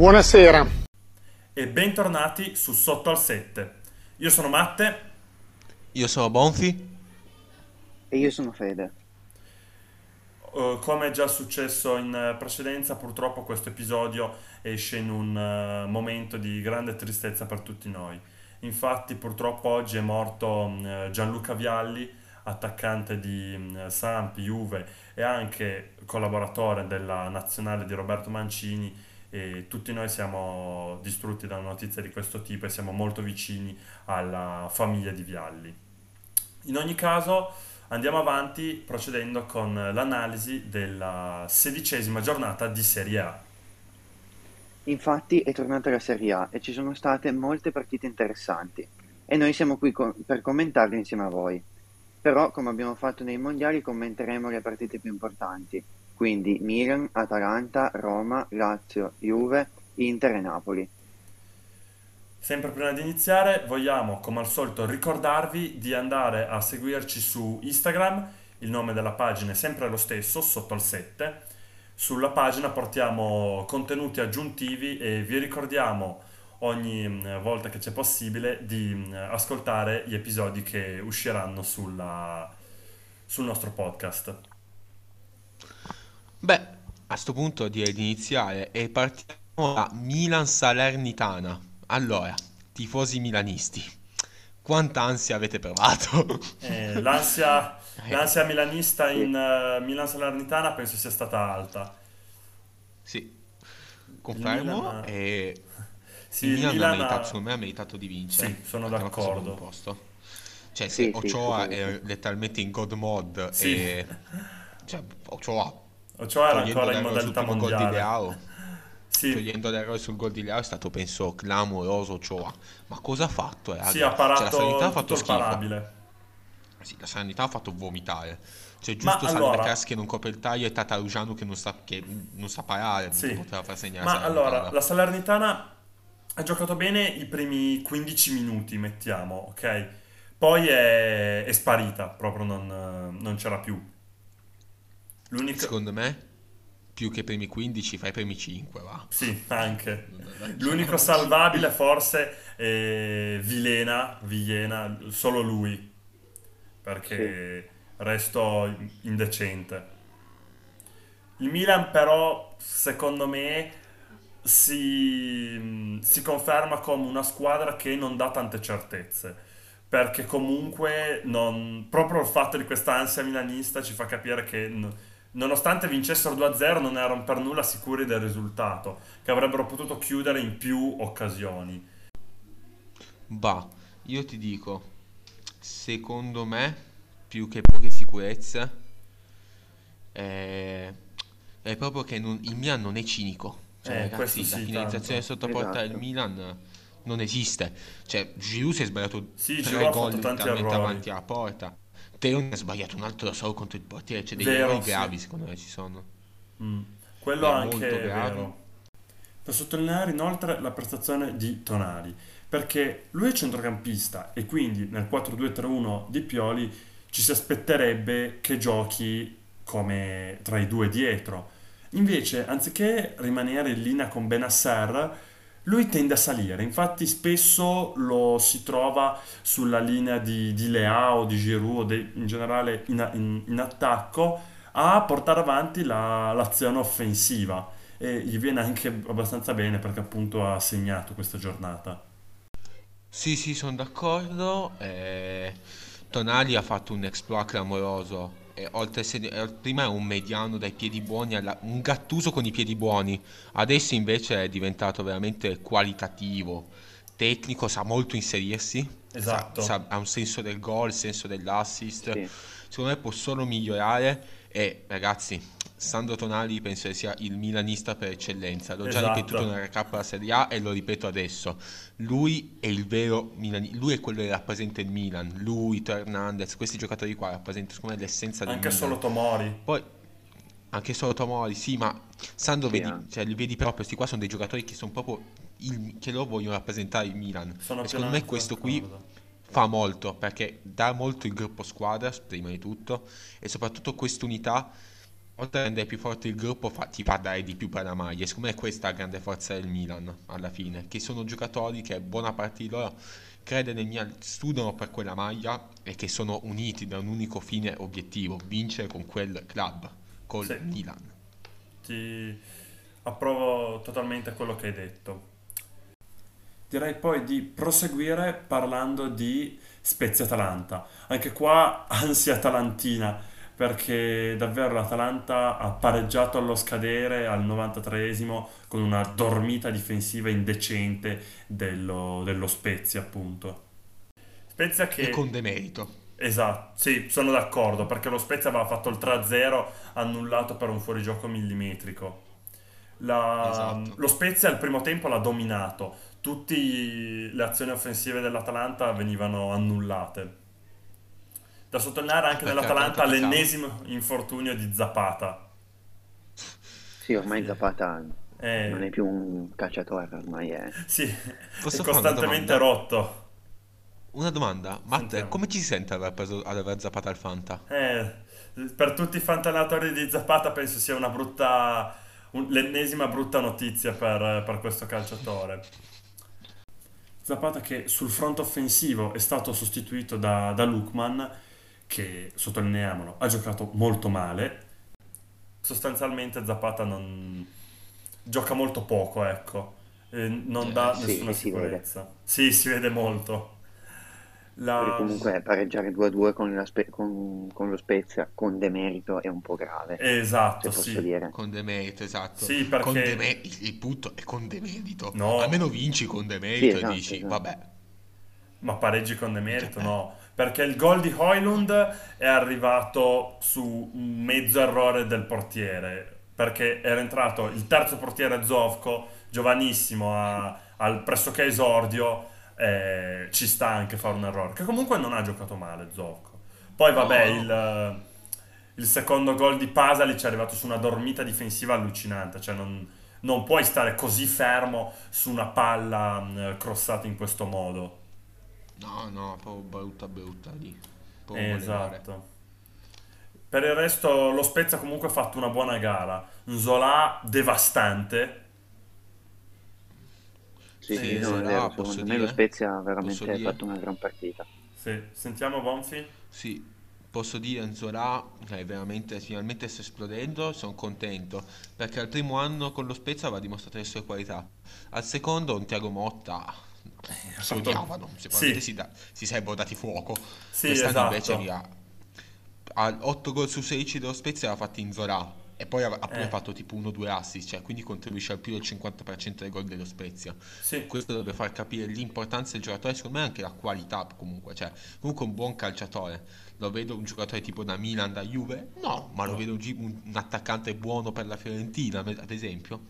Buonasera. E bentornati su Sotto al 7. Io sono Matte. Io sono Bonfi. E io sono Fede. Uh, come è già successo in precedenza, purtroppo questo episodio esce in un uh, momento di grande tristezza per tutti noi. Infatti, purtroppo oggi è morto uh, Gianluca Vialli, attaccante di um, Samp, Juve e anche collaboratore della nazionale di Roberto Mancini e tutti noi siamo distrutti da una notizia di questo tipo e siamo molto vicini alla famiglia di Vialli. In ogni caso, Andiamo avanti procedendo con l'analisi della sedicesima giornata di Serie A. Infatti è tornata la Serie A e ci sono state molte partite interessanti e noi siamo qui co- per commentarle insieme a voi. Però, come abbiamo fatto nei mondiali, commenteremo le partite più importanti, quindi Milan, Atalanta, Roma, Lazio, Juve, Inter e Napoli. Sempre prima di iniziare vogliamo come al solito ricordarvi di andare a seguirci su Instagram, il nome della pagina è sempre lo stesso, sotto al 7. Sulla pagina portiamo contenuti aggiuntivi e vi ricordiamo ogni mm, volta che c'è possibile di mm, ascoltare gli episodi che usciranno sulla, sul nostro podcast. Beh, a questo punto direi di iniziare e partiamo da Milan Salernitana. Allora, tifosi milanisti, quanta ansia avete provato? Eh, l'ansia, eh. l'ansia milanista in uh, Milan Salernitana penso sia stata alta. Sì, confermo. Milan... E... Sì, il Milan, Milan ha meritato, secondo me ha meritato di vincere. Sì, sono d'accordo. Cioè, se sì, Ochoa sì, è letteralmente in God mod sì. e... Cioè, Ochoa... Ochoa era ancora in modalità mondiale sì. togliendo l'errore sul gol di Leao è stato penso clamoroso Cioè, ma cosa ha fatto? Eh? Sì, ha parato cioè, la sanità ha fatto schifo. Sì, la sanità ha fatto vomitare. Cioè, giusto ma allora... Salvecas che non copre il taglio e Tatarugiano che non sa, che non sa parare, sì. poteva far segnare. Ma allora, la Salernitana ha giocato bene i primi 15 minuti, mettiamo, ok? Poi è, è sparita, proprio non, non c'era più. L'unico... Secondo me più che i primi 15, fai i primi 5, va. Sì, anche. L'unico salvabile forse è Vilena, Villena, solo lui, perché sì. resto indecente. Il Milan però, secondo me, si, si conferma come una squadra che non dà tante certezze perché comunque non, proprio il fatto di questa ansia milanista ci fa capire che nonostante vincessero 2-0 non erano per nulla sicuri del risultato, che avrebbero potuto chiudere in più occasioni. Bah, io ti dico, secondo me, più che poche sicurezze, è, è proprio che non, il Milan non è cinico. Cioè, eh, ragazzi, sì, la finalizzazione tanto. sotto porta Esatto. del Milan non esiste. Cioè, Giroud si è sbagliato Sì, tre Giroud gol fatto tanti letteralmente errori. avanti alla porta. Teon ha sbagliato un altro da solo contro il portiere. Cioè, degli Vero, errori sì. gravi, secondo me ci sono. Mm. Quello È anche molto grave. Da sottolineare inoltre la prestazione di Tonali, perché lui è centrocampista e quindi nel 4-2-3-1 di Pioli ci si aspetterebbe che giochi come tra i due dietro. Invece, anziché rimanere in linea con Benasser, lui tende a salire, infatti spesso lo si trova sulla linea di, di Leao, di Giroud, de- in generale in, in- in attacco, a portare avanti la- l'azione offensiva e gli viene anche abbastanza bene perché appunto ha segnato questa giornata. Sì, sì, sono d'accordo. eh, Tonali ha fatto un exploit clamoroso. E oltre a essere- eh, prima era un mediano dai piedi buoni, alla- un Gattuso con i piedi buoni. Adesso invece è diventato veramente qualitativo, tecnico, sa molto inserirsi. sa- Esatto. sa- ha un senso del gol, senso dell'assist. Sì. Secondo me può solo migliorare. E ragazzi, Sandro Tonali penso che sia il milanista per eccellenza. L'ho già Esatto. ripetuto nella recap della Serie A e lo ripeto adesso. Lui è il vero Milan, lui è quello che rappresenta il Milan. Lui, Hernandez, questi giocatori qua rappresentano secondo me l'essenza del Anche Milan. solo Tomori. Poi anche solo Tomori, sì, ma Sandro Sì, vedi, anche. cioè, li vedi proprio, questi qua sono dei giocatori che sono proprio il- che loro vogliono rappresentare il Milan. Sono E secondo me questo qui d'accordo. Fa molto perché dà molto il gruppo squadra prima di tutto e soprattutto quest'unità oltre a rendere più forte il gruppo, fa- ti fa dare di più per la maglia. Secondo me questa è la grande forza del Milan, alla fine, che sono giocatori che buona parte di loro crede nel Milan, studiano per quella maglia e che sono uniti da un unico fine obiettivo, vincere con quel club, col Sì, Milan. ti approvo totalmente quello che hai detto. Direi poi di proseguire parlando di Spezia Atalanta. Anche qua ansia atalantina, perché davvero l'Atalanta ha pareggiato allo scadere al 93esimo con una dormita difensiva indecente dello, dello Spezia, appunto. Spezia E che con demerito. Esatto, sì, sono d'accordo, perché lo Spezia aveva fatto il 3-0 annullato per un fuorigioco millimetrico. La- Esatto. lo Spezia al primo tempo l'ha dominato, tutte le azioni offensive dell'Atalanta venivano annullate. Da sottolineare anche Perché nell'Atalanta Atalanta attaccava. l'ennesimo infortunio di Zapata. Sì, ormai Zapata non Eh, è più un calciatore, ormai è... sì, è Posso costantemente rotto. Una domanda, Matt, Sentiamo. come ci si sente ad aver preso, ad aver zappato al Fanta? Eh, per tutti i fantallenatori di Zapata penso sia una brutta, un- l'ennesima brutta notizia per, per questo calciatore. Zapata che sul fronte offensivo è stato sostituito da, da Lookman, che sottolineiamolo, ha giocato molto male. Sostanzialmente Zapata non gioca molto poco, ecco, non Eh, dà Sì, nessuna e si vede. sicurezza. Sì, si vede molto. La... comunque pareggiare 2-2 con, la Spe- con- con lo Spezia con demerito è un po' grave, Esatto, posso sì. dire. Con demerito, esatto. Sì, Con perché... deme- il il punto è con demerito. No, Almeno vinci con Sì, demerito e esatto, dici, esatto. vabbè, Ma pareggi con demerito, eh, no. Perché il gol di Højlund è arrivato su un mezzo errore del portiere. Perché era entrato il terzo portiere Zovko, giovanissimo, a- al pressoché esordio. Eh, ci sta anche fare un errore. Che comunque non ha giocato male Zovko. Poi vabbè, no. il, il secondo gol di Pasalic è arrivato su una dormita difensiva allucinante. Cioè non, non puoi stare così fermo su una palla mh, crossata in questo modo. No, no, proprio brutta brutta lì. Volevare. Esatto. Per il resto lo Spezia comunque ha fatto una buona gara. Zola devastante. Sì, Sì, sì, no, Zola, vero, posso secondo me lo dire? Spezia ha veramente dire? fatto una gran partita. Sì, sentiamo Bonfi. Sì, posso dire Zola che veramente finalmente sta esplodendo, sono contento perché al primo anno con lo Spezia aveva dimostrato le sue qualità. Al secondo un Thiago Motta eh, Ha si odiavano, sicuramente Sì, si, da- si sarebbero dati fuoco. sì, Quest'anno invece esatto. ha, ha 8 gol su 16 dello Spezia li ha fatti in Zola e poi ha, pure Eh, fatto tipo 1-2 assist, cioè quindi contribuisce al più del 50% dei gol dello Spezia. sì, Questo dovrebbe far capire l'importanza del giocatore, secondo me anche la qualità comunque, cioè comunque un buon calciatore. Lo vedo un giocatore tipo da Milan, da Juve? No, ma lo vedo un, un- un attaccante buono per la Fiorentina, ad esempio?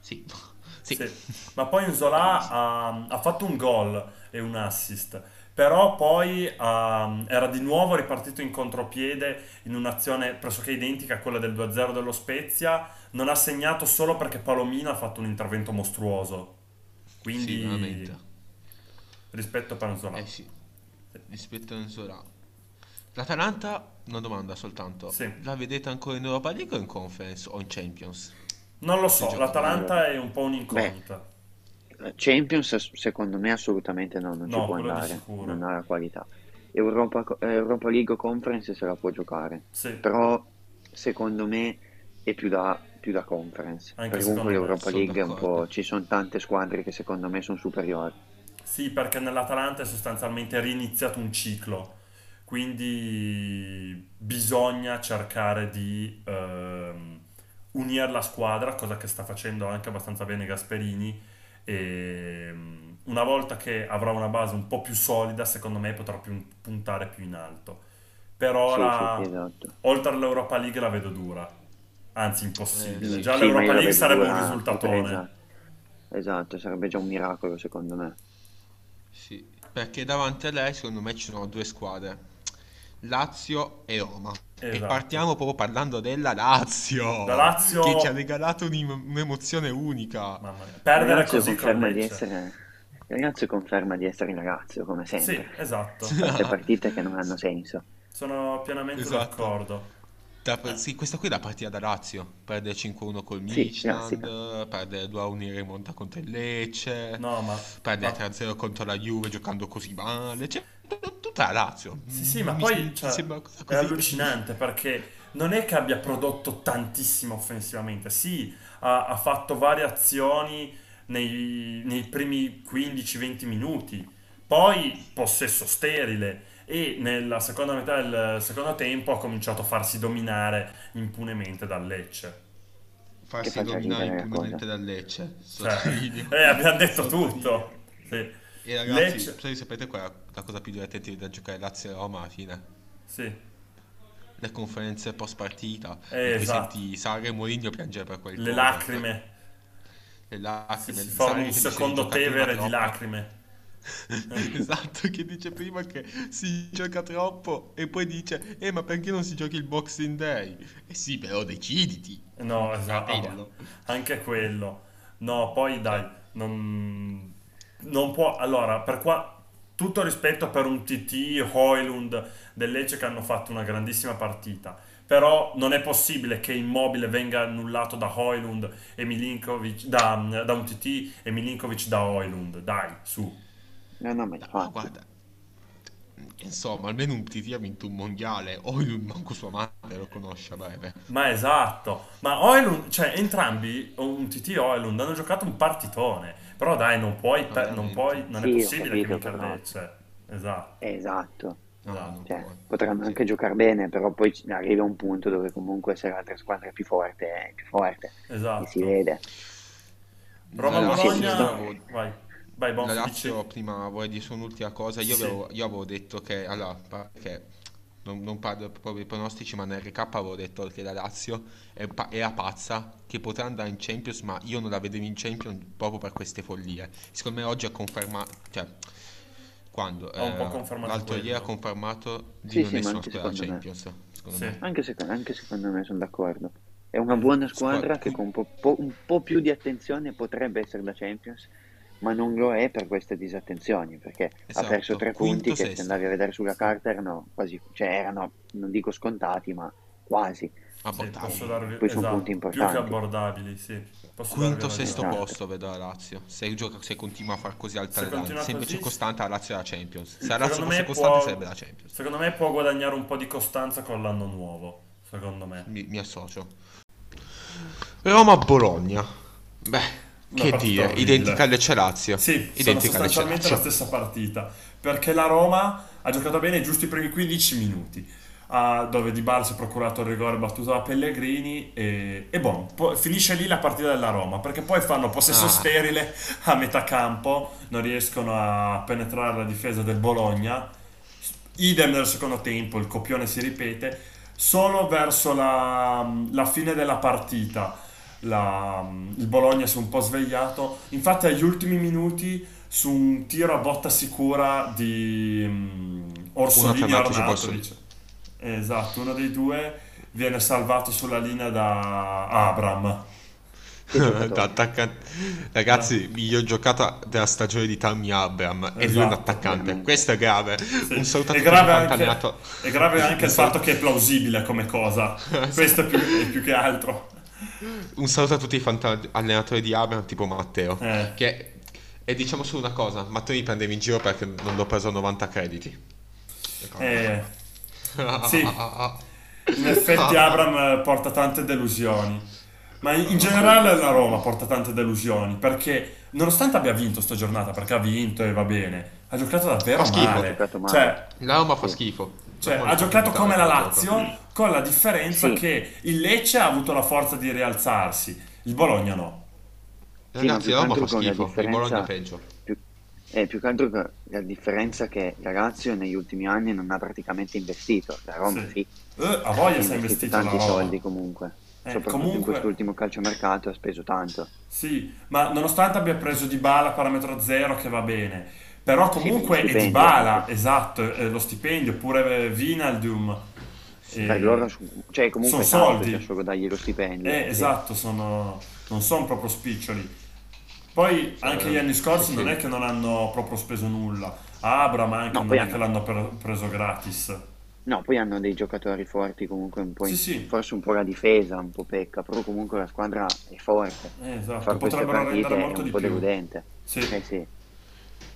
Sì, sì, Sì. Ma poi Zola ha, ha fatto un gol e un assist. Però poi ah, era di nuovo ripartito in contropiede in un'azione pressoché identica a quella del 2-0 dello Spezia. Non ha segnato solo perché Palomino ha fatto un intervento mostruoso. sì, Quindi veramente. rispetto per Eh Zola. sì, rispetto a Zola. L'Atalanta, una domanda soltanto, Sì. la vedete ancora in Europa League o in Conference o in Champions? Non lo so, l'Atalanta è un po' Beh, un'incognita. Champions secondo me assolutamente no, non ci No, può quello di andare, non ha la qualità. Europa, eh, Europa League Conference se la può giocare, Sì, però secondo me è più da, più da Conference, anche comunque l'Europa League è un po', ci sono tante squadre che secondo me sono superiori. Sì, perché nell'Atalanta è sostanzialmente riniziato un ciclo, quindi bisogna cercare di ehm, unire la squadra, cosa che sta facendo anche abbastanza bene Gasperini, e mm, una volta che avrà una base un po' più solida, secondo me potrà più- puntare più in alto. Per Sì, sì, sì, ora, esatto. oltre all'Europa League la vedo dura, anzi Eh impossibile. sì, Già Sì, l'Europa League sarebbe un dura, risultatone. esatto, esatto, sarebbe già un miracolo secondo me. Sì, perché davanti a lei secondo me ci sono due squadre, Lazio e Roma. E Esatto. partiamo proprio parlando della La Lazio, che ci ha Lazio, regalato un'emozione unica. mamma mia, perdere Lazio così con conferma di essere, il Lazio conferma di essere il Lazio, come Sì, sempre. esatto. Queste partite che non hanno senso. Sono pienamente Esatto. d'accordo. Da- sì, questa qui è la partita da Lazio. Perde 5-1 col Sì, classica. Midtjylland, perde 2-1 in rimonta contro il Lecce, No, ma, perde ma 3-0 contro la Juve giocando così male. Cioè, tutta la Lazio. Sì, sì, ma Mi, poi cioè, è allucinante perché non è che abbia prodotto tantissimo offensivamente. Sì, ha, ha fatto varie azioni nei, nei primi 15-20 minuti, poi possesso sterile e nella seconda metà del secondo tempo ha cominciato a farsi dominare impunemente dal Lecce. Farsi dominare impunemente dal Lecce. Cioè, eh, abbiamo detto tutto. Sì. E ragazzi, Lecce, sapete qual è la cosa più divertente da giocare Lazio e Roma alla fine? sì, Le conferenze post partita, eh, esatto. senti Sarri e Mourinho piangere per quel Le lacrime. Le Si, lacrime, si forma che un secondo Tevere di lacrime. Esatto, che dice prima che si gioca troppo e poi dice, eh ma perché non si giochi il Boxing Day? Eh sì, però deciditi, No, esatto, anche quello. No, poi dai, non, non può... Allora, per qua, tutto rispetto per un TT, Hoylund del Lecce che hanno fatto una grandissima partita. Però non è possibile che Immobile venga annullato da Hoylund e Milinkovic, da, da un TT e Milinkovic da Hoylund. Dai, su. No, no, ma No, guarda, insomma, almeno un TT ha vinto un mondiale, lui manco sua madre lo conosce a breve. Ma esatto. Ma Hoylund, cioè entrambi, un TT e Hoylund, hanno giocato un partitone. Però dai, non puoi, per- non puoi, non è Sì, ho possibile che capito, il però. Lecce. Esatto. Esatto. No, Esatto. Cioè, potranno Sì. anche giocare bene, però poi arriva un punto dove comunque se l'altra squadra è più forte, è più forte. E si Esatto. vede. La Roma-Bologna, Lazio, Sì, vai, vai, Bonf, la? Lazio, prima vorrei dire solo un'ultima cosa, io Sì. avevo, io avevo detto che, allora, perché non, non parlo proprio dei pronostici, ma nel recap avevo detto che la Lazio è era pazza, che potrà andare in Champions, ma io non la vedevo in Champions proprio per queste follie. Secondo me oggi ha confermato, cioè, quando? Ha un po' Eh, confermato l'altro ieri ha confermato di Sì, non sì, essere una squadra secondo me. Champions, secondo Sì. me. Anche, seco- anche secondo me sono d'accordo. È una buona squadra Squadra, che con un po', po- un po' più di attenzione potrebbe essere da Champions, ma non lo è per queste disattenzioni, perché ha perso esatto, tre punti quinto, che se sesto. andavi a vedere sulla carta erano quasi, cioè erano, non dico scontati, ma quasi. Sì, Abbordabili. posso darvi, Poi sono esatto, punti più che importanti. abbordabili, sì. Posso Quinto, sesto. Esatto. posto vedo la Lazio. Se, gioca, se continua a far così alta Se Se invece così, è costante, la Lazio è la Champions. Se la Lazio Secondo fosse me costante, può- sarebbe la Champions. Secondo me può guadagnare un po' di costanza con l'anno nuovo, secondo me. Mi, mi associo. Roma-Bologna. Beh, che dire, orribile. identica a Lecce-Lazio. Sì, sono Identica a sostanzialmente la Lecce-Lazio. stessa partita, perché la Roma ha giocato bene i giusti primi 15 minuti, dove Dybala si è procurato il rigore battuto da Pellegrini e, e boh, po- finisce lì la partita della Roma, perché poi fanno possesso Ah. sterile a metà campo, non riescono a penetrare la difesa del Bologna, idem nel secondo tempo, il copione si ripete, solo verso la, la fine della partita la- il Bologna si è un po' svegliato. Infatti, agli ultimi minuti, su un tiro a botta sicura di mm, Orsolini Arnato, dice. Esatto, uno dei due viene salvato sulla linea da Abram. Ragazzi, miglior giocata della stagione di Tammy Abraham. E lui è un Esatto, attaccante. Questo è grave. Sì. Un saluto a È tutti anche, è grave anche il Un saluto- fatto che è plausibile come cosa. Questo è più, è più che altro. Un saluto a tutti i fanta- allenatori di Abraham, tipo Matteo. Eh. Che... E diciamo solo una cosa: Matteo mi prendeva in giro perché non l'ho preso a 90 crediti. Eh, sì. In effetti Abram porta tante delusioni. Ma in generale la Roma porta tante delusioni perché nonostante abbia vinto sta giornata, perché ha vinto e va bene, ha giocato davvero Fa schifo, male. ha giocato male. Cioè, La Roma fa schifo. Cioè, ha giocato come la Lazio, con la differenza Sì. che il Lecce ha avuto la forza di rialzarsi, il Bologna no. Sì, Ragazzi, che Roma fa altro con la schifo. Il Bologna differenza- peggio. Più, eh, più che altro che la differenza è che la Lazio negli ultimi anni non ha praticamente investito, la Roma Sì. sì, Eh, a ha voglia si è investito tanti Roma. soldi comunque, Eh, soprattutto in comunque- quest'ultimo calciomercato ha speso tanto. Sì, ma nonostante abbia preso Dybala a parametro zero che va bene, però comunque Sì, anche. esatto, è lo stipendio, pure Vinaldum. E- Per loro, cioè comunque sono soldi. cioè, solo dargli lo stipendio. Eh, sì. esatto, sono, non sono proprio spiccioli. Poi anche gli anni scorsi sì, non sì. è che non hanno proprio speso nulla. Abram anche No, non è hanno- che l'hanno preso gratis. No, poi hanno dei giocatori forti, comunque un po' Sì, in- sì, forse un po' la difesa, un po' pecca, però comunque la squadra è forte. eh, esatto, potrebbero rendere partite è molto un di po' più. deludente. Sì, Eh sì,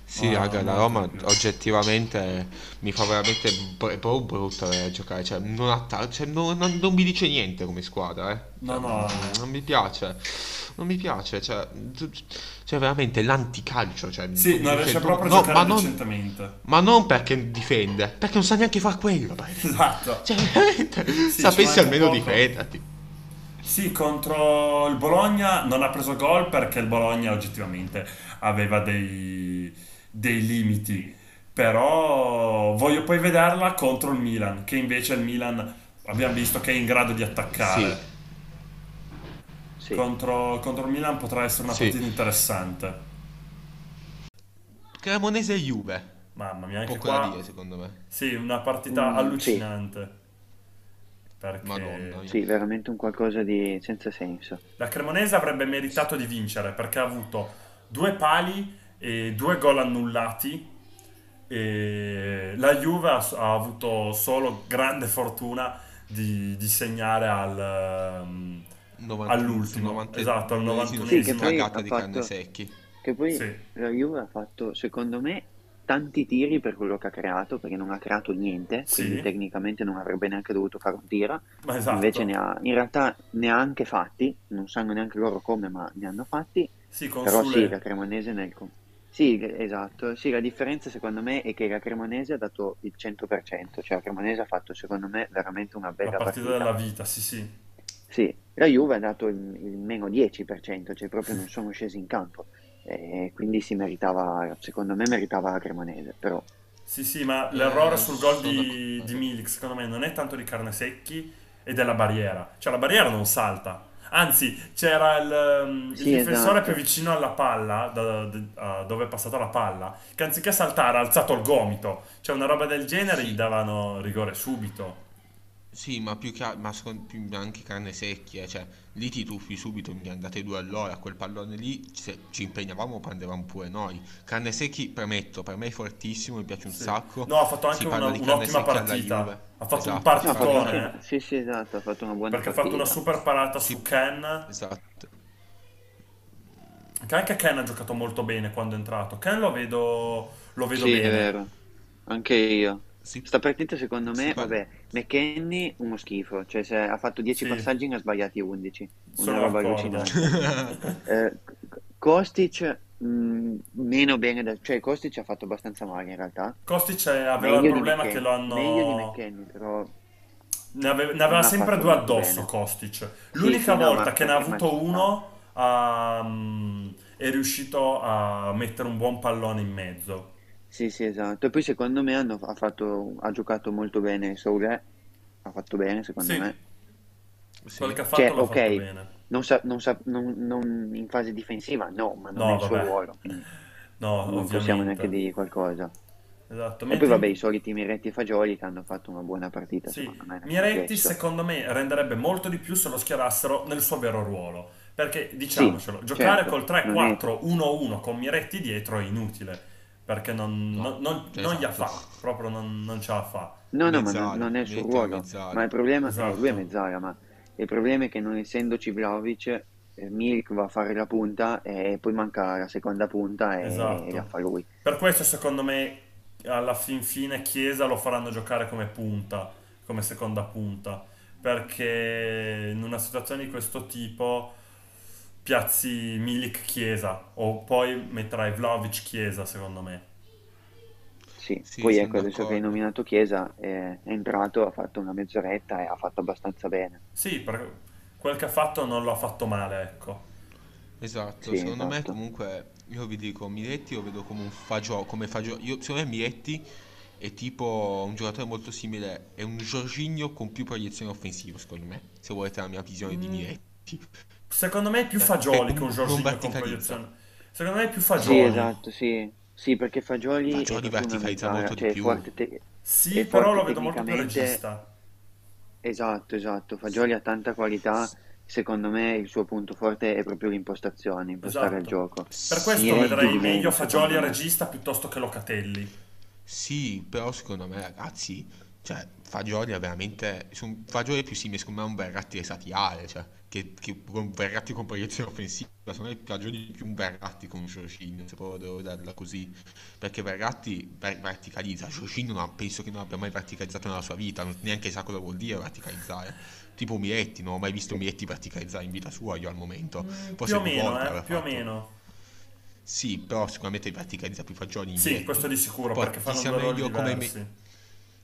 Sì, no, raga, la Roma oggettivamente mi fa veramente br- è proprio brutta da giocare, cioè, non, atta- cioè, non- non- non mi dice niente come squadra, eh. No, Cioè, no, non, mi piace, non mi piace, cioè, cioè veramente l'anticalcio, cioè, sì, non riesce no, proprio a no, giocare ma non, ma non perché difende, perché non sa neanche far quello, Esatto. cioè, veramente, Sì, sapessi almeno poco. difenderti. Sì, contro il Bologna non ha preso gol perché il Bologna oggettivamente aveva dei, dei limiti. Però voglio poi vederla contro il Milan, che invece il Milan abbiamo visto che è in grado di Sì, attaccare. sì. Contro, contro il Milan potrà essere una sì. partita interessante. Cremonese e Juve, Mamma mia, anche poco da qua dire secondo me. sì, una partita Mm, sì, allucinante. Madonna Perché mia. sì, veramente un qualcosa di senza senso. la Cremonese avrebbe meritato di vincere perché ha avuto due pali e due gol annullati. E la Juve ha, ha avuto solo grande fortuna di, di segnare al, um, 90 all'ultimo. 90 Esatto, al novantesimo Sì, che 91esimo. poi ha di fatto, secchi. che poi Sì, la Juve ha fatto, secondo me, tanti tiri per quello che ha creato, perché non ha creato niente, quindi sì, tecnicamente non avrebbe neanche dovuto fare un tiro. ma Invece ne esatto. ha, in realtà ne ha anche fatti, non sanno neanche loro come, ma ne hanno fatti. Sì, Però sì, la Sule. Cremonese nel... Sì, esatto. Sì, la differenza secondo me è che la Cremonese ha dato il 100%, cioè la Cremonese ha fatto secondo me veramente una La bella partita partita. della vita, sì, sì. Sì, la Juve ha dato il, il meno 10%, cioè proprio non sono scesi in campo. E quindi si meritava, secondo me meritava la Cremonese, però Sì, sì, ma l'errore Eh, sul gol di, di. Milik, secondo me, non è tanto di carne secchi e della barriera. Cioè, la barriera non salta. Anzi, c'era il, il sì, difensore più esatto. vicino alla palla, da- da- a dove è passata la palla, che anziché saltare ha alzato il gomito. Cioè, una roba del genere gli Sì, davano rigore subito. Sì, ma più che ma secondo- più anche carne secchia, cioè lì ti tuffi subito, mi andate due all'ora, quel pallone lì se ci impegnavamo prendevamo pure noi. Carne secchi, premetto, per me è fortissimo, mi piace un Sì. sacco. No, ha fatto anche una- parla di carne un'ottima secchia alla partita. Juve. Ha fatto un Esatto, No, ha fatto infatti, partitone, eh, sì, sì, esatto, ha fatto una buona perché ha fatto una partita. super parata su sì, Ken. esatto. Che anche Ken ha giocato molto bene quando è entrato. Ken lo vedo, lo vedo Sì, è bene. vero, anche io. Si, Sta partita secondo me, parla. vabbè, McKenny uno schifo, cioè se ha fatto 10 Sì, passaggi ne ha sbagliati 11, una sono roba d'accordo. allucinante. Eh, Kostic mh, meno bene, da- cioè Kostic ha fatto abbastanza male in realtà, Kostic aveva il meglio di problema che lo McKenny, meglio di hanno... McKenny, però Ne ave- ne aveva sempre due addosso bene. Kostic. Sì, L'unica sì, no, volta che ne ha avuto uno mm, è riuscito a mettere un buon pallone in mezzo. Sì, sì, esatto. E poi secondo me hanno, ha fatto, ha giocato molto bene Soulé, ha fatto bene secondo Sì, me. quel Sì, che ha Cioè, fatto l'ha fatto ok, bene. non, sa- non sa- non- non in fase difensiva, no, ma non è No, il suo vabbè. ruolo, quindi No, non possiamo neanche ovviamente. dirgli qualcosa. Esatto. E poi Mentre vabbè, i soliti Miretti e Fagioli che hanno fatto una buona partita, Sì, secondo me, nel Miretti complesso. secondo me renderebbe molto di più se lo schierassero nel suo vero ruolo. Perché Sì, diciamocelo, giocare certo, col non è... 3-4-1-1 con Miretti dietro è inutile. Perché non, no, non, non, cioè, non gli esatto. fa, proprio non, non ce la fa. No, no, ma non, non è il suo ruolo. Ma mezzala. il problema, eh, lui è Esatto. mezzala, ma il problema è che non essendoci Vlahovic, eh, Milik va a fare la punta e poi manca la seconda punta e, e la Esatto. fa lui. Per questo secondo me alla fin fine Chiesa lo faranno giocare come punta, come seconda punta, perché in una situazione di questo tipo piazzi Milik Chiesa o poi metterai Vlahovic Chiesa secondo me. Sì, Sì, poi ecco, adesso che hai nominato Chiesa, è, è entrato, ha fatto una mezz'oretta e ha fatto abbastanza bene. Sì, perché quel che ha fatto non l'ha fatto male, ecco. Esatto, Sì, secondo me esatto. comunque io vi dico Miretti lo vedo come un fagiolo, come fagiolo. Io, secondo me Miretti è tipo un giocatore molto simile, è un Jorginho con più proiezione offensiva, secondo me, se volete la mia visione di Mm, Miretti. Secondo me è più Fagioli che un Jorginho con proiezione. Secondo me è più Sì, Fagioli. esatto, sì. Sì, perché Fagioli è Fagioli verticalizza molto di cioè è più. forte, te- Sì, però forte lo vedo molto più regista. Esatto, esatto. Fagioli ha tanta qualità. Secondo me il suo punto forte è proprio l'impostazione, impostare il Esatto. gioco. Per questo Sì, vedrei di meglio Fagioli a regista piuttosto che Locatelli. sì, però secondo me ragazzi, Cioè, Fagioli è veramente. Sono Fagioli più simile, secondo me, a un Verratti esatiale, cioè, che, che un Verratti con proiezione offensiva. Secondo me Fagioli è più un Verratti con Giorginio, se proprio devo darla così. Perché Verratti ver- verticalizza, non, penso che non abbia mai verticalizzato nella sua vita, non- neanche sa cosa vuol dire verticalizzare. Tipo Miretti, non ho mai visto Miretti verticalizzare in vita sua io al momento. Mm, più o meno, eh, più o meno. Sì, però sicuramente verticalizza più Fagioli Sì, questo di sicuro, Poi perché fanno due ruoli meglio come me-.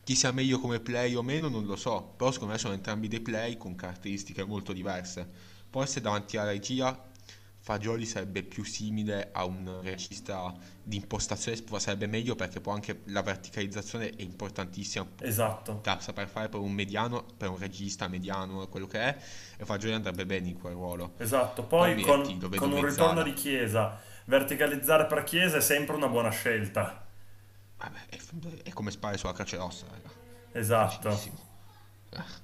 Chi sia meglio come play o meno non lo so, però secondo me sono entrambi dei play con caratteristiche molto diverse. Forse davanti alla regia Fagioli sarebbe più simile a un regista di impostazione, sarebbe meglio perché poi anche la verticalizzazione è importantissima Esatto. da saper fare per un mediano, per un regista mediano, quello che è, e Fagioli andrebbe bene in quel ruolo. Esatto, Poi poi con, vedo con un mezzala. ritorno di Chiesa, verticalizzare per Chiesa è sempre una buona scelta. Vabbè, è, è come sparare sulla croce rossa, raga. Esatto. Eh.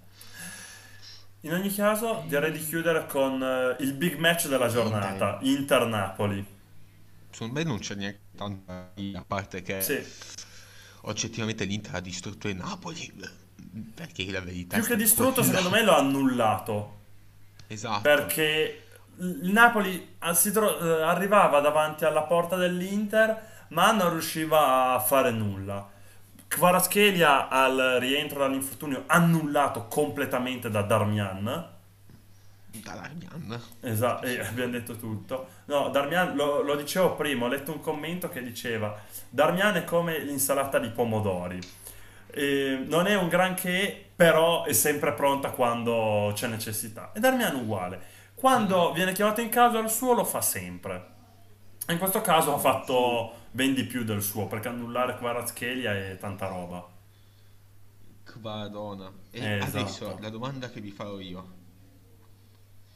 In ogni caso, direi di chiudere con eh, il big match della giornata, Inter-Napoli. Secondo me non c'è neanche tanto a parte che Sì, oggettivamente l'Inter ha distrutto il Napoli, perché la verità più che distrutto, secondo me lo ha annullato. Esatto. Perché il Napoli ah, si tro- eh, arrivava davanti alla porta dell'Inter, ma non riusciva a fare nulla. Kvaratskhelia al rientro dall'infortunio annullato completamente da Darmian. Darmian. Esatto, e abbiamo detto tutto. No, Darmian, lo, lo dicevo prima, ho letto un commento che diceva Darmian è come l'insalata di pomodori. E non è un granché, però è sempre pronta quando c'è necessità. E Darmian uguale. Quando viene chiamato in causa il suo lo fa sempre. In questo caso ha fatto ben di più del suo, perché annullare Kvaratskhelia è tanta roba. Kvadona. E Eh, adesso esatto. la domanda che vi farò io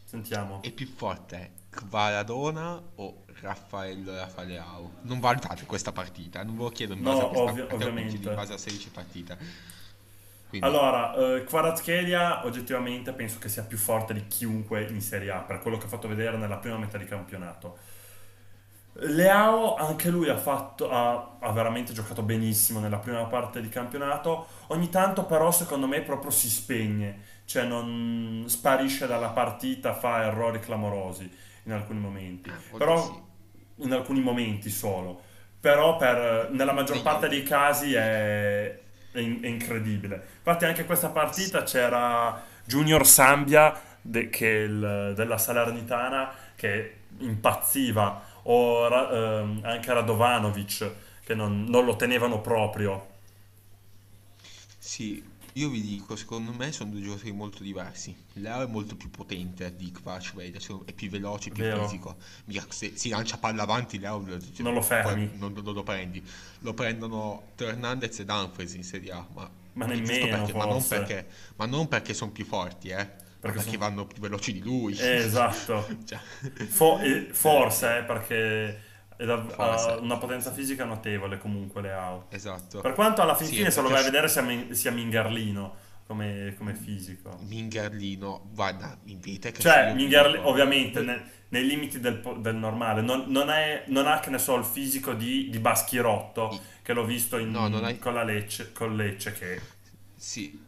Sentiamo. è più forte Kvaradona o Raffaello Rafaleao? Non valutate questa partita, non ve lo chiedo in base No, a questa partita, ovviamente. in base a 16 partite. Quindi, Allora, eh, Kvaratskhelia oggettivamente penso che sia più forte di chiunque in Serie A per quello che ha fatto vedere nella prima metà di campionato. Leao, anche lui ha, fatto, ha, ha veramente giocato benissimo nella prima parte di campionato. Ogni tanto, però, secondo me proprio si spegne, cioè non sparisce dalla partita, fa errori clamorosi in alcuni momenti. a volte Però sì. in alcuni momenti solo. Però per, nella maggior parte dei casi è, è in- è incredibile. Infatti anche questa partita c'era Junior Sambia de- il- della Salernitana che impazziva o ehm, anche Radovanovic che non, non lo tenevano proprio. Sì, io vi dico, secondo me sono due giocatori molto diversi. Leo è molto più potente di Kvaratskhelia, secondo- è più veloce, più Vero. fisico. Se si lancia palla avanti, Leo lo- Non lo fermi. non, non lo prendi. Lo prendono Hernandez e Dumfries in Serie A, ma, Ma nemmeno, perché, ma non perché, ma non perché sono più forti, eh, Perché perché son- vanno più veloci di lui. Eh, esatto. Cioè, Fo- eh, forse, eh, perché è da- Forse. ha una potenza fisica notevole comunque Leao. esatto. Per quanto alla fin Sì, fine, se lo vai a vedere, sia, min- sia Mingarlino come, come fisico. Mingarlino, guarda, in vita che Cioè, io Mingarli- dico- ovviamente, ne- nei limiti del, del normale. Non, non è- non ha, che ne so, il fisico di, di Baschirotto, che l'ho visto in- No, hai- con la Lecce, con Lecce che... Sì,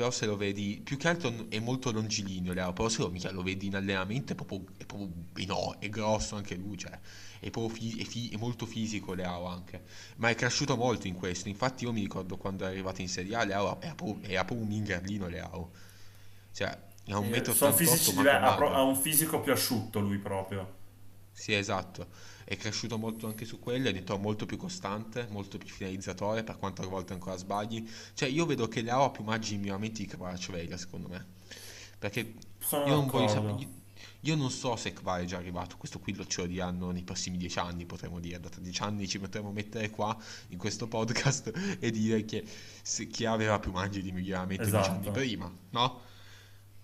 però se lo vedi, più che altro è molto longilineo, Leo, però se lo, mica lo vedi in allenamento è proprio, è proprio eh no, è grosso anche lui, cioè, è fi- è, fi- è molto fisico Leo anche, ma è cresciuto molto in questo, infatti io mi ricordo quando è arrivato in Serie A, Leo era proprio, era proprio un mingarlino Leo, cioè, ha un eh, metro sono 88, fisici ma diver- ha, pro- ha un fisico più asciutto lui proprio. Sì, esatto. È cresciuto molto anche su quello, è diventato molto più costante, molto più finalizzatore, per quanto a volte ancora sbagli. Cioè, io vedo che Leao ha più margini miglioramenti di Kvaratskhelia, secondo me. Perché Sono io non voglio sapere... Io, non so se Kvar è già arrivato, questo qui lo ce lo diranno nei prossimi dieci anni, potremmo dire. Da dieci anni ci potremmo mettere qua, in questo podcast, e dire che se- chi aveva più margini di miglioramento dieci anni Esatto. prima, no?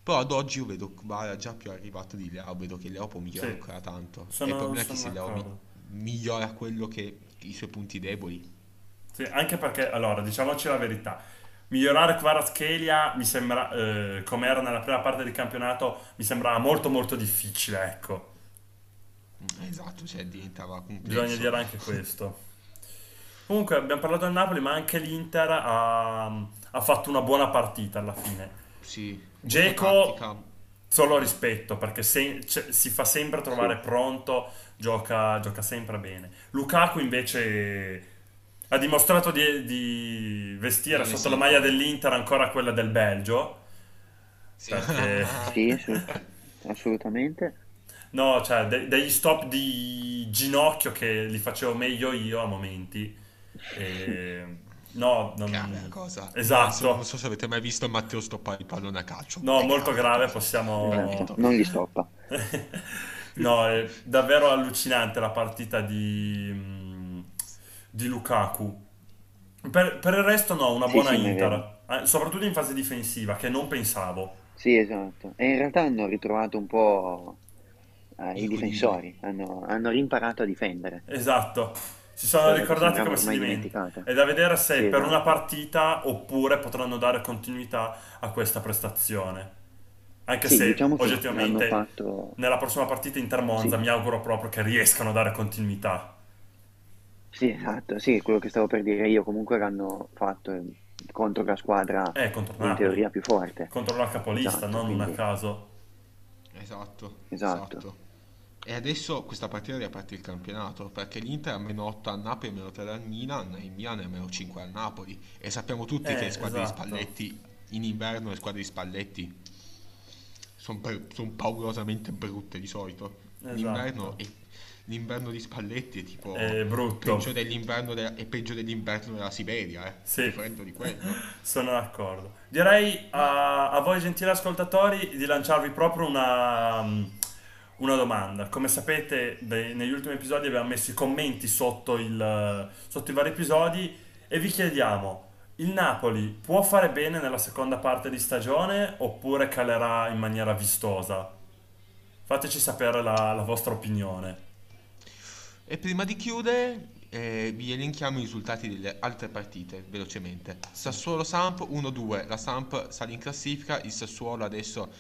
Però ad oggi io vedo Kvar già più arrivato di Leao, vedo che Leao può migliorare Sì. ancora tanto. e il Sono, problema è che sono se Leao mi- migliora quello che i suoi punti deboli. Sì, anche perché, allora, diciamoci la verità. Migliorare Kvaratskhelia mi sembra, eh, come era nella prima parte del campionato, mi sembrava molto molto difficile, ecco. Esatto, cioè diventava Bisogna complesso. dire anche questo. Comunque abbiamo parlato del Napoli, ma anche l'Inter ha, ha fatto una buona partita alla fine. Sì, tattica. solo rispetto perché se- cioè, si fa sempre trovare Sì, pronto, gioca, gioca sempre bene. Lukaku invece ha dimostrato di, di vestire ne sotto la maglia dell'Inter ancora quella del Belgio Sì. perché sì, sì, assolutamente. no, cioè de- degli stop di ginocchio che li facevo meglio io a momenti. E, no, Grave non... cosa. Adesso esatto. non so se avete mai visto Matteo stoppare il pallone a calcio. No, È molto grave grave, cosa. possiamo... Esatto, non li stoppa. No, è davvero allucinante la partita di, mm, di Lukaku. Per, per il resto no, una Sì, buona sì. Inter, eh, soprattutto in fase difensiva, che non pensavo. Sì, esatto. E in realtà hanno ritrovato un po' eh, i difensori, hanno, hanno rimparato a difendere, Esatto, si sono ricordati come si dimenticata. È da vedere se Sì, per una esatto. partita oppure potranno dare continuità a questa prestazione. Anche Sì, se diciamo oggettivamente fatto... nella prossima partita Inter-Monza Sì, mi auguro proprio che riescano a dare continuità. sì, esatto, sì, quello che stavo per dire io, comunque l'hanno fatto eh, contro la squadra Eh, contro in Napoli, teoria più forte. contro la capolista, Esatto, non un a quindi... caso. Esatto, Esatto. esatto. E adesso questa partita riapre il campionato perché l'Inter ha meno 8 al Napoli meno 3 al Milan e il Milan è meno 5 al Napoli e sappiamo tutti che Eh, le squadre di esatto, Spalletti in inverno le squadre di Spalletti sono paurosamente brutte di solito. L'inverno, esatto. è- l'inverno di Spalletti è tipo È peggio brutto. dell'inverno della, è peggio dell'inverno della Siberia, eh. Sì, Freddo di quello. sono d'accordo. Direi a, a voi gentili ascoltatori di lanciarvi proprio una, una domanda. Come sapete, beh, negli ultimi episodi abbiamo messo i commenti sotto, il- sotto i vari episodi e vi chiediamo, il Napoli può fare bene nella seconda parte di stagione oppure calerà in maniera vistosa? Fateci sapere la, la vostra opinione. E prima di chiudere, eh, vi elenchiamo i risultati delle altre partite velocemente. Sassuolo-Samp 1-2, la Samp sale in classifica, il Sassuolo adesso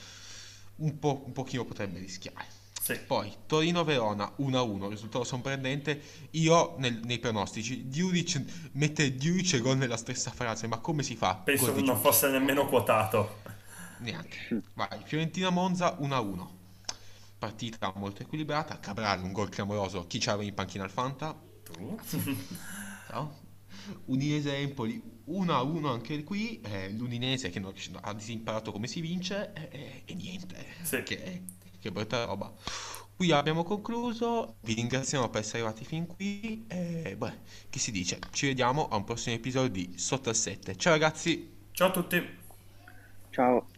un po', un pochino potrebbe rischiare. Sì, Poi Torino-Verona 1-1, risultato sorprendente. Io nel- nei pronostici, Diuric, mette Diuric e gol nella stessa frase, ma come si fa? penso che non fosse nemmeno quotato. Neanche. Vai, Fiorentina-Monza 1-1. Partita molto equilibrata. Cabral, un gol clamoroso. Chi c'aveva in panchina al Fanta? Tu? No? Udinese-Empoli 1-1 anche qui. eh, L'Udinese che non ha disimparato come si vince e, e- e niente. Sì. Che, che brutta roba. Qui abbiamo concluso. Vi ringraziamo per essere arrivati fin qui. E beh, che si dice? Ci vediamo a un prossimo episodio di Sotto al 7. Ciao ragazzi! Ciao a tutti. Ciao.